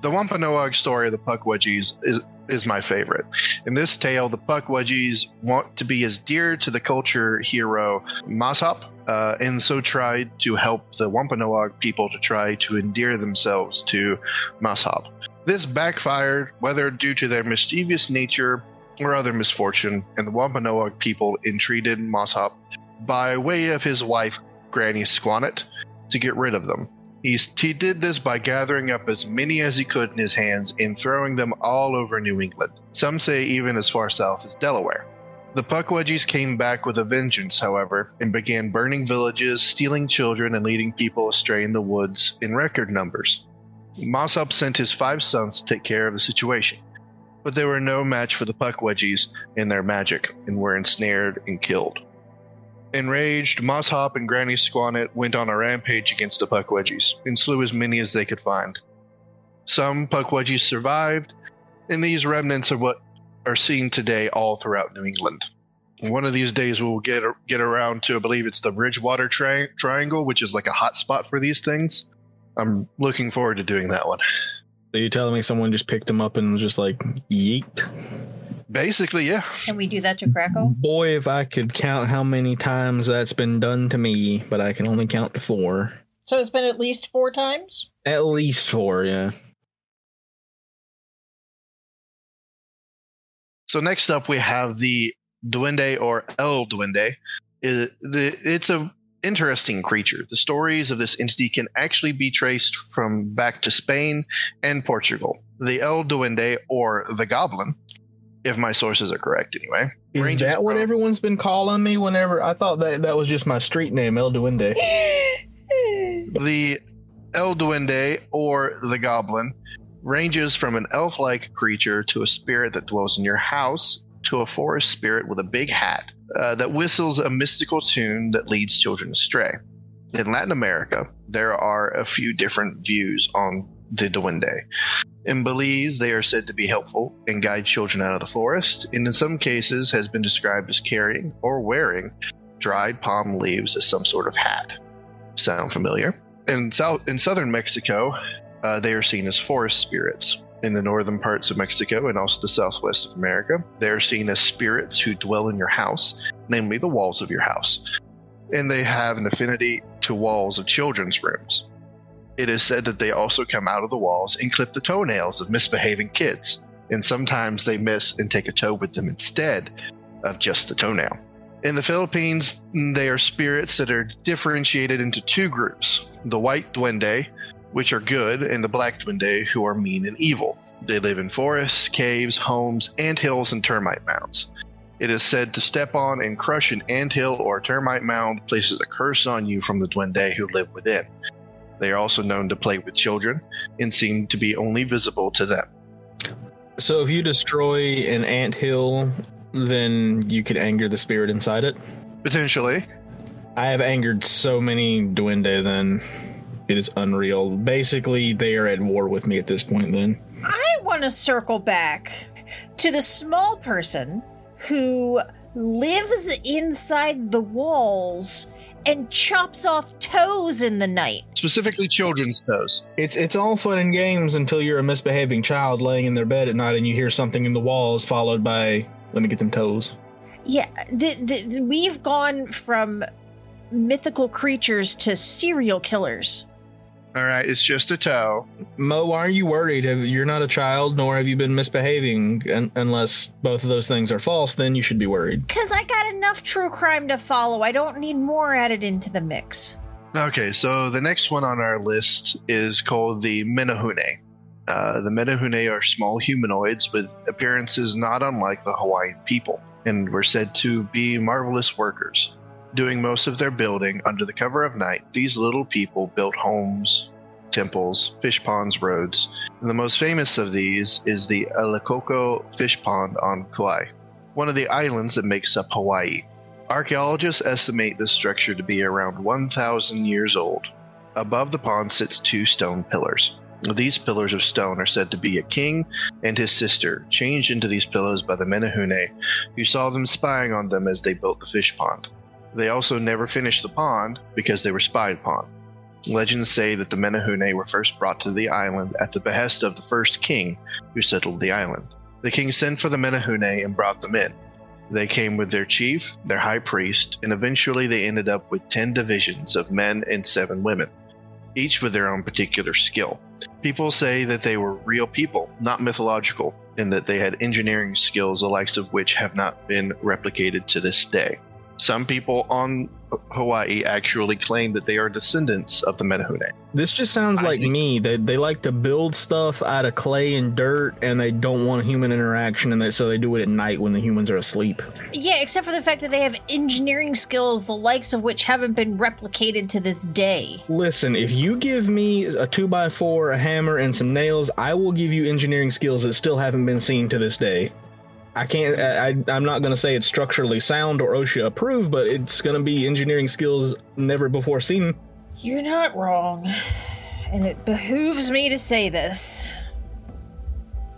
The Wampanoag story of the Puckwudgies is, is my favorite. In this tale, the Puckwudgies want to be as dear to the culture hero Moshup, uh, and so tried to help the Wampanoag people to try to endear themselves to Moshup. This backfired, whether due to their mischievous nature or other misfortune, and the Wampanoag people entreated Moshup by way of his wife, Granny Squannit, to get rid of them. He's, he did this by gathering up as many as he could in his hands and throwing them all over New England. Some say even as far south as Delaware. The Puckwudgies came back with a vengeance, however, and began burning villages, stealing children, and leading people astray in the woods in record numbers. Moshup sent his five sons to take care of the situation, but they were no match for the Puckwudgies and their magic, and were ensnared and killed. Enraged, Moshup and Granny Squannit went on a rampage against the Puckwudgies and slew as many as they could find. Some Puckwudgies survived, and these remnants are what are seen today all throughout New England. One of these days, we'll get get around to, I believe it's the Bridgewater tri- Triangle, which is like a hot spot for these things. I'm looking forward to doing that one. So you telling me someone just picked them up and was just like, yeet? Basically, yeah. can we do that to Krakow? Boy, if I could count how many times that's been done to me, but I can only count to four. So it's been at least four times. At least four, yeah. So next up, we have the Duende or El Duende. It's a interesting creature. The stories of this entity can actually be traced from back to Spain and Portugal. The El Duende or the Goblin, if my sources are correct, anyway. Is ranges that what from- everyone's been calling me whenever I thought that that was just my street name, El Duende? The El Duende or the Goblin ranges from an elf like creature to a spirit that dwells in your house to a forest spirit with a big hat uh, that whistles a mystical tune that leads children astray. In Latin America, there are a few different views on the Duende. In Belize, they are said to be helpful and guide children out of the forest, and in some cases has been described as carrying or wearing dried palm leaves as some sort of hat. Sound familiar? In south in southern Mexico, uh, they are seen as forest spirits. In the northern parts of Mexico and also the southwest of America, they are seen as spirits who dwell in your house, namely the walls of your house. And they have an affinity to walls of children's rooms. It is said that they also come out of the walls and clip the toenails of misbehaving kids, and sometimes they miss and take a toe with them instead of just the toenail. In the Philippines, they are spirits that are differentiated into two groups the white duende, which are good, and the black duende, who are mean and evil. They live in forests, caves, homes, ant hills, and termite mounds. It is said to step on and crush an anthill or termite mound places a curse on you from the Duende who live within. They are also known to play with children and seem to be only visible to them. So if you destroy an ant hill, then you could anger the spirit inside it. Potentially. I have angered so many duende. Then it is unreal. Basically, they are at war with me at this point. Then I want to circle back to the small person who lives inside the walls and chops off toes in the night. Specifically, children's toes. it's it's all fun and games until you're a misbehaving child laying in their bed at night and you hear something in the walls followed by let me get them toes. Yeah, the, the, we've gone from mythical creatures to serial killers. All right, it's just a toe. Mo, why are you worried? Have, you're not a child, nor have you been misbehaving. Un- unless both of those things are false, then you should be worried. Because I got enough true crime to follow. I don't need more added into the mix. Okay, so the next one on our list is called the Menehune. Uh, the Menehune are small humanoids with appearances not unlike the Hawaiian people, and were said to be marvelous workers. Doing most of their building under the cover of night, these little people built homes, temples, fish ponds, roads. And the most famous of these is the Alekoko fish pond on Kauai, one of the islands that makes up Hawaii. Archaeologists estimate this structure to be around 1,000 years old. Above the pond sits two stone pillars. These pillars of stone are said to be a king and his sister, changed into these pillars by the Menehune, who saw them spying on them as they built the fish pond. They also never finished the pond because they were spied upon. Legends say that the Menehune were first brought to the island at the behest of the first king who settled the island. The king sent for the Menehune and brought them in. They came with their chief, their high priest, and eventually they ended up with 10 divisions of men and 7 women, each with their own particular skill. People say that they were real people, not mythological, and that they had engineering skills the likes of which have not been replicated to this day. Some people on Hawaii actually claim that they are descendants of the Menehune. This just sounds I like think- me. They they like to build stuff out of clay and dirt, and they don't want human interaction, and they, so they do it at night when the humans are asleep. Yeah, except for the fact that they have engineering skills, the likes of which haven't been replicated to this day. Listen, if you give me a two by four, a hammer, and some nails, I will give you engineering skills that still haven't been seen to this day. I can't. I, I- I'm not going to say it's structurally sound or OSHA approved, but it's going to be engineering skills never before seen. You're not wrong. And it behooves me to say this.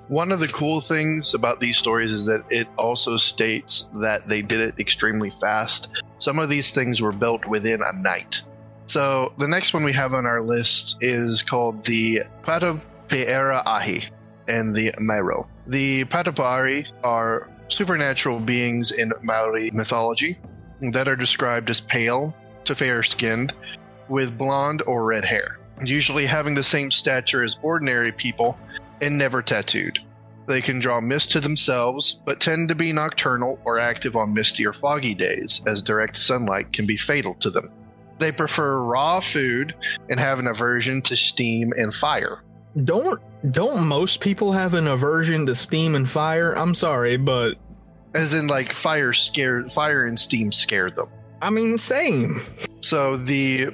One of the cool things about these stories is that it also states that they did it extremely fast. Some of these things were built within a night. So the next one we have on our list is called the Patupaiarehe and the Maero. The Patapari are supernatural beings in Maori mythology that are described as pale to fair skinned with blonde or red hair, usually having the same stature as ordinary people and never tattooed. They can draw mist to themselves, but tend to be nocturnal or active on misty or foggy days, as direct sunlight can be fatal to them. They prefer raw food and have an aversion to steam and fire. Don't don't most people have an aversion to steam and fire? I'm sorry, but As in, like, fire scared, fire and steam scare them. I mean, same. So the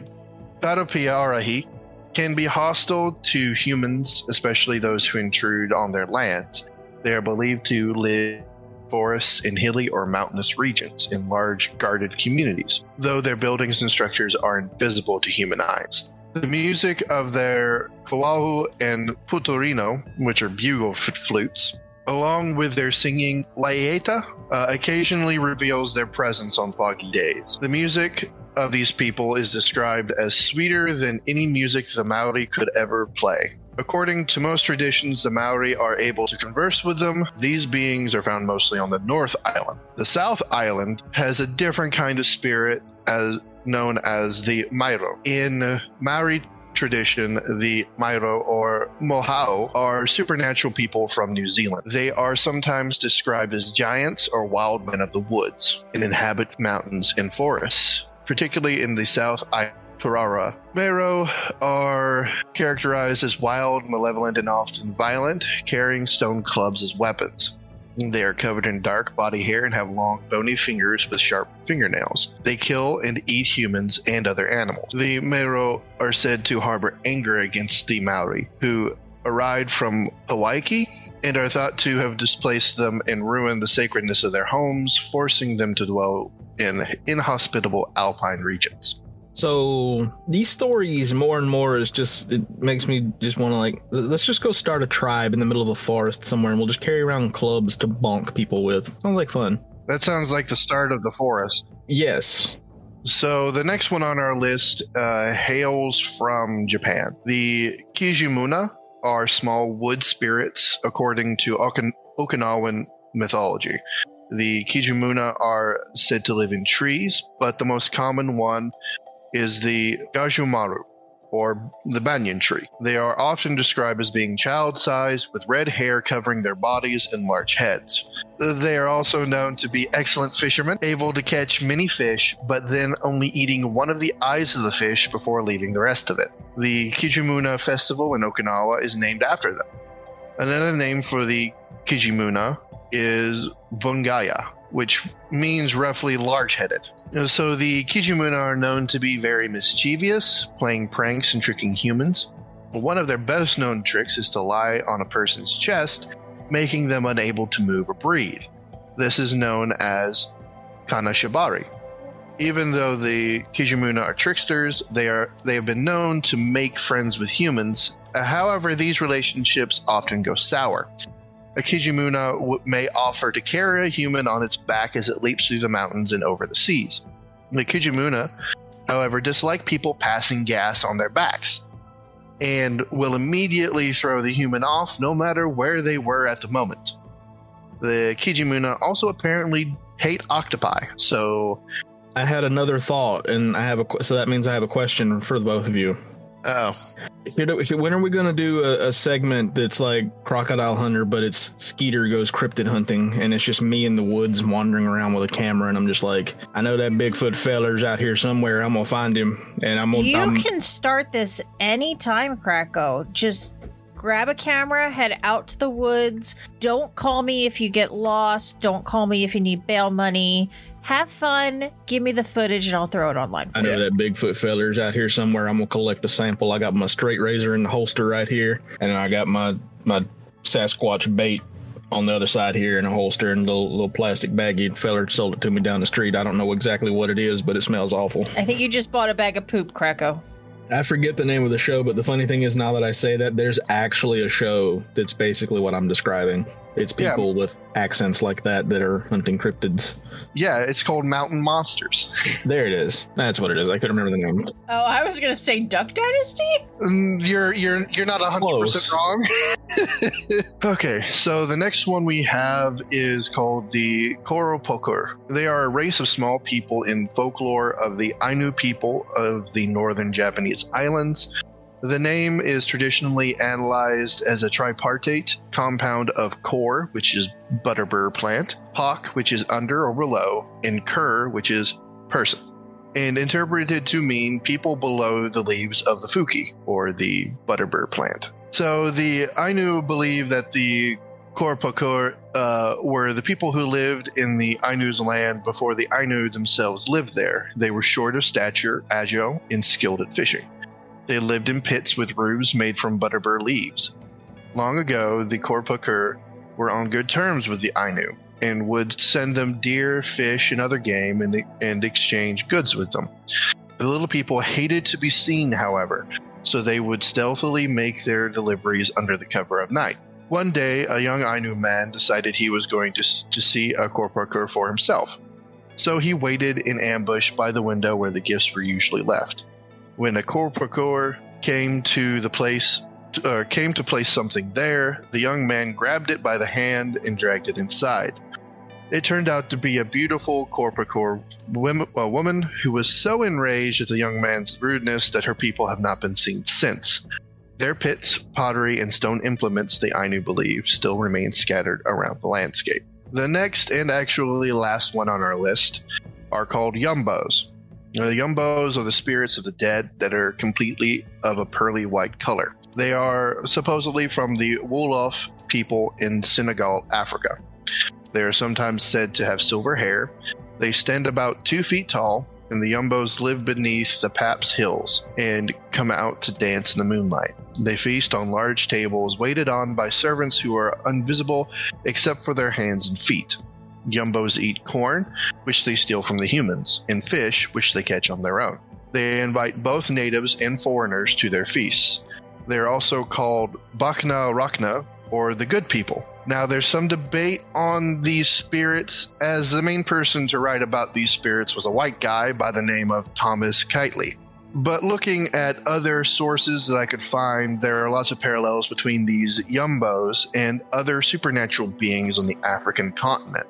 Patupaiarehe can be hostile to humans, especially those who intrude on their lands. They are believed to live in forests in hilly or mountainous regions in large guarded communities, though their buildings and structures are invisible to human eyes. The music of their koahu and putorino, which are bugle f- flutes, along with their singing laieta, uh, occasionally reveals their presence on foggy days. The music of these people is described as sweeter than any music the Maori could ever play. According to most traditions, the Maori are able to converse with them. These beings are found mostly on the North Island. The South Island has a different kind of spirit as known as the Maero. In Maori tradition, the Maero or Mohau are supernatural people from New Zealand. They are sometimes described as giants or wild men of the woods and inhabit mountains and forests, particularly in the South Island. Tarara. Mero are characterized as wild, malevolent, and often violent, carrying stone clubs as weapons. They are covered in dark body hair and have long, bony fingers with sharp fingernails. They kill and eat humans and other animals. The Mero are said to harbor anger against the Maori, who arrived from Hawaii and are thought to have displaced them and ruined the sacredness of their homes, forcing them to dwell in inhospitable alpine regions. So these stories, more and more, is just it makes me just want to like let's just go start a tribe in the middle of a forest somewhere, and we'll just carry around clubs to bonk people with. Sounds like fun. That sounds like the start of the forest. Yes. So the next one on our list uh, hails from Japan. The Kijimuna are small wood spirits, according to Okin- Okinawan mythology. The Kijimuna are said to live in trees, but the most common one is the Gajumaru, or the banyan tree. They are often described as being child sized, with red hair covering their bodies and large heads. They are also known to be excellent fishermen, able to catch many fish, but then only eating one of the eyes of the fish before leaving the rest of it. The Kijimuna festival in Okinawa is named after them. Another name for the Kijimuna is Bungaya, which means roughly large headed. So the Kijimuna are known to be very mischievous, playing pranks and tricking humans. But one of their best known tricks is to lie on a person's chest, making them unable to move or breathe. This is known as Kanashibari. Even though the Kijimuna are tricksters, they are they have been known to make friends with humans. However, these relationships often go sour. A Kijimuna w- may offer to carry a human on its back as it leaps through the mountains and over the seas. The Kijimuna, however, dislike people passing gas on their backs and will immediately throw the human off no matter where they were at the moment. The Kijimuna also apparently hate octopi, so I had another thought, and I have a so that means I have a question for the both of you. Oh, When are we going to do a, a segment that's like Crocodile Hunter, but it's Skeeter goes cryptid hunting, and it's just me in the woods wandering around with a camera, and I'm just like, I know that Bigfoot feller's out here somewhere. I'm gonna find him, and I'm gonna. You I'm, can start this anytime, Krako. Just grab a camera, head out to the woods. Don't call me if you get lost. Don't call me if you need bail money. Have fun. Give me the footage and I'll throw it online. I know that Bigfoot feller's out here somewhere. I'm gonna collect a sample. I got my straight razor in the holster right here, and I got my my Sasquatch bait on the other side here in a holster and a little, little plastic baggie. Feller sold it to me down the street. I don't know exactly what it is, but it smells awful. I think you just bought a bag of poop, Krako. I forget the name of the show, but the funny thing is now that I say that, there's actually a show that's basically what I'm describing. It's Yeah. people with accents like that that are hunting cryptids. yeah, it's called Mountain Monsters. There it is. That's what it is. I couldn't remember the name. Oh, I was gonna say Duck Dynasty. Mm, you're you're you're not hundred percent wrong. okay, so the next one we have is called the Koropokur. They are a race of small people in folklore of the Ainu people of the northern Japanese islands. The name is traditionally analyzed as a tripartite compound of kor, which is butterbur plant, hawk, which is under or below, and kur, which is person and interpreted to mean people below the leaves of the fuki, or the butterbur plant. So the Ainu believe that the Korpakor uh, were the people who lived in the Ainu's land before the Ainu themselves lived there. They were short of stature, agile, and skilled at fishing. They lived in pits with roofs made from butterbur leaves. Long ago, the Korpakor were on good terms with the Ainu and would send them deer, fish, and other game and, and exchange goods with them. The little people hated to be seen, however, so they would stealthily make their deliveries under the cover of night. One day, a young Ainu man decided he was going to, to see a Korpakur for himself. So he waited in ambush by the window where the gifts were usually left. When a Korpakur came to the place uh, came to place something there, the young man grabbed it by the hand and dragged it inside. It turned out to be a beautiful Corpacor women, a woman who was so enraged at the young man's rudeness that her people have not been seen since. Their pits, pottery, and stone implements, the Ainu believe, still remain scattered around the landscape. The next and actually last one on our list are called Yumbos. The Yumbos are the spirits of the dead that are completely of a pearly white color. They are supposedly from the Wolof people in Senegal, Africa. They are sometimes said to have silver hair. They stand about two feet tall, and the Yumbos live beneath the Paps Hills and come out to dance in the moonlight. They feast on large tables waited on by servants who are invisible except for their hands and feet. Yumbos eat corn, which they steal from the humans, and fish, which they catch on their own. They invite both natives and foreigners to their feasts. They are also called Bakna Rakna, or the good people. Now, there's some debate on these spirits, as the main person to write about these spirits was a white guy by the name of Thomas Keightley. But looking at other sources that I could find, there are lots of parallels between these Yumbos and other supernatural beings on the African continent.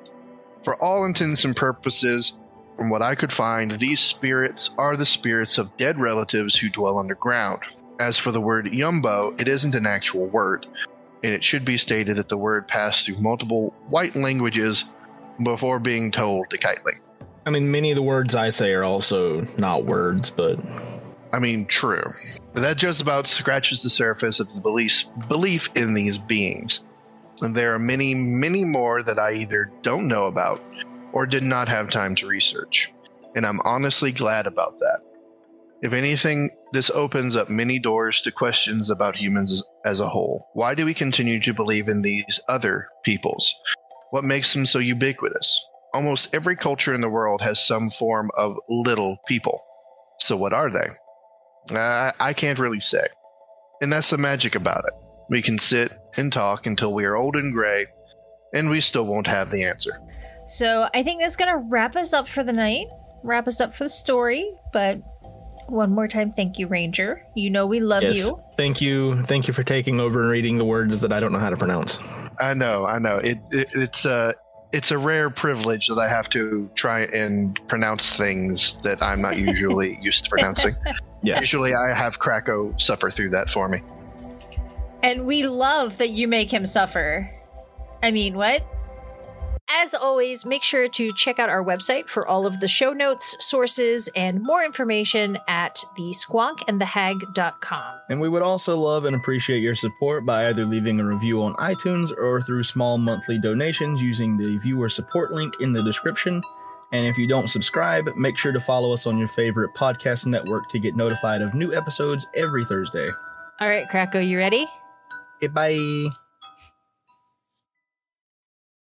For all intents and purposes, from what I could find, these spirits are the spirits of dead relatives who dwell underground. As for the word Yumbo, it isn't an actual word, and it should be stated that the word passed through multiple white languages before being told to Keightley. I mean, many of the words I say are also not words, but I mean, true. But that just about scratches the surface of the belief, belief in these beings. And there are many, many more that I either don't know about or did not have time to research. And I'm honestly glad about that. If anything, this opens up many doors to questions about humans as a whole. Why do we continue to believe in these other peoples? What makes them so ubiquitous? Almost every culture in the world has some form of little people. So, what are they? Uh, I can't really say. And that's the magic about it. We can sit and talk until we are old and gray, and we still won't have the answer. So I think that's going to wrap us up for the night, wrap us up for the story. But one more time, thank you, Ranger. You know we love yes, you. thank you, thank you for taking over and reading the words that I don't know how to pronounce. I know, I know. It, it it's a it's a rare privilege that I have to try and pronounce things that I'm not usually used to pronouncing. Yes, Usually, I have Krakow suffer through that for me. And we love that you make him suffer. I mean, what? As always, make sure to check out our website for all of the show notes, sources, and more information at the squonkandthehag.com. and we would also love and appreciate your support by either leaving a review on iTunes or through small monthly donations using the viewer support link in the description. And if you don't subscribe, make sure to follow us on your favorite podcast network to get notified of new episodes every Thursday. All right, Krakow, you ready? Goodbye.